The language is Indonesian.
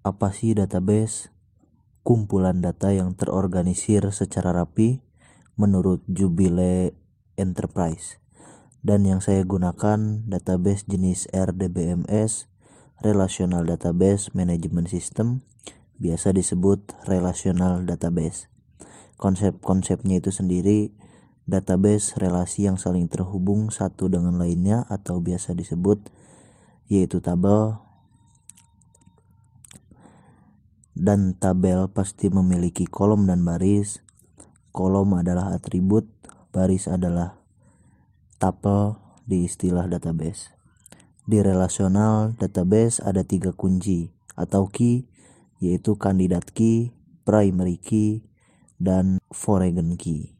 Apa sih database? Kumpulan data yang terorganisir secara rapi menurut Jubile Enterprise. Dan yang saya gunakan database jenis RDBMS, Relational Database Management System, biasa disebut Relational Database. Konsep-konsepnya itu sendiri database relasi yang saling terhubung satu dengan lainnya atau biasa disebut yaitu tabel dan tabel pasti memiliki kolom dan baris. Kolom adalah atribut, baris adalah tapel di istilah database. Di relational database ada tiga kunci atau key yaitu kandidat key, primary key, dan foreign key.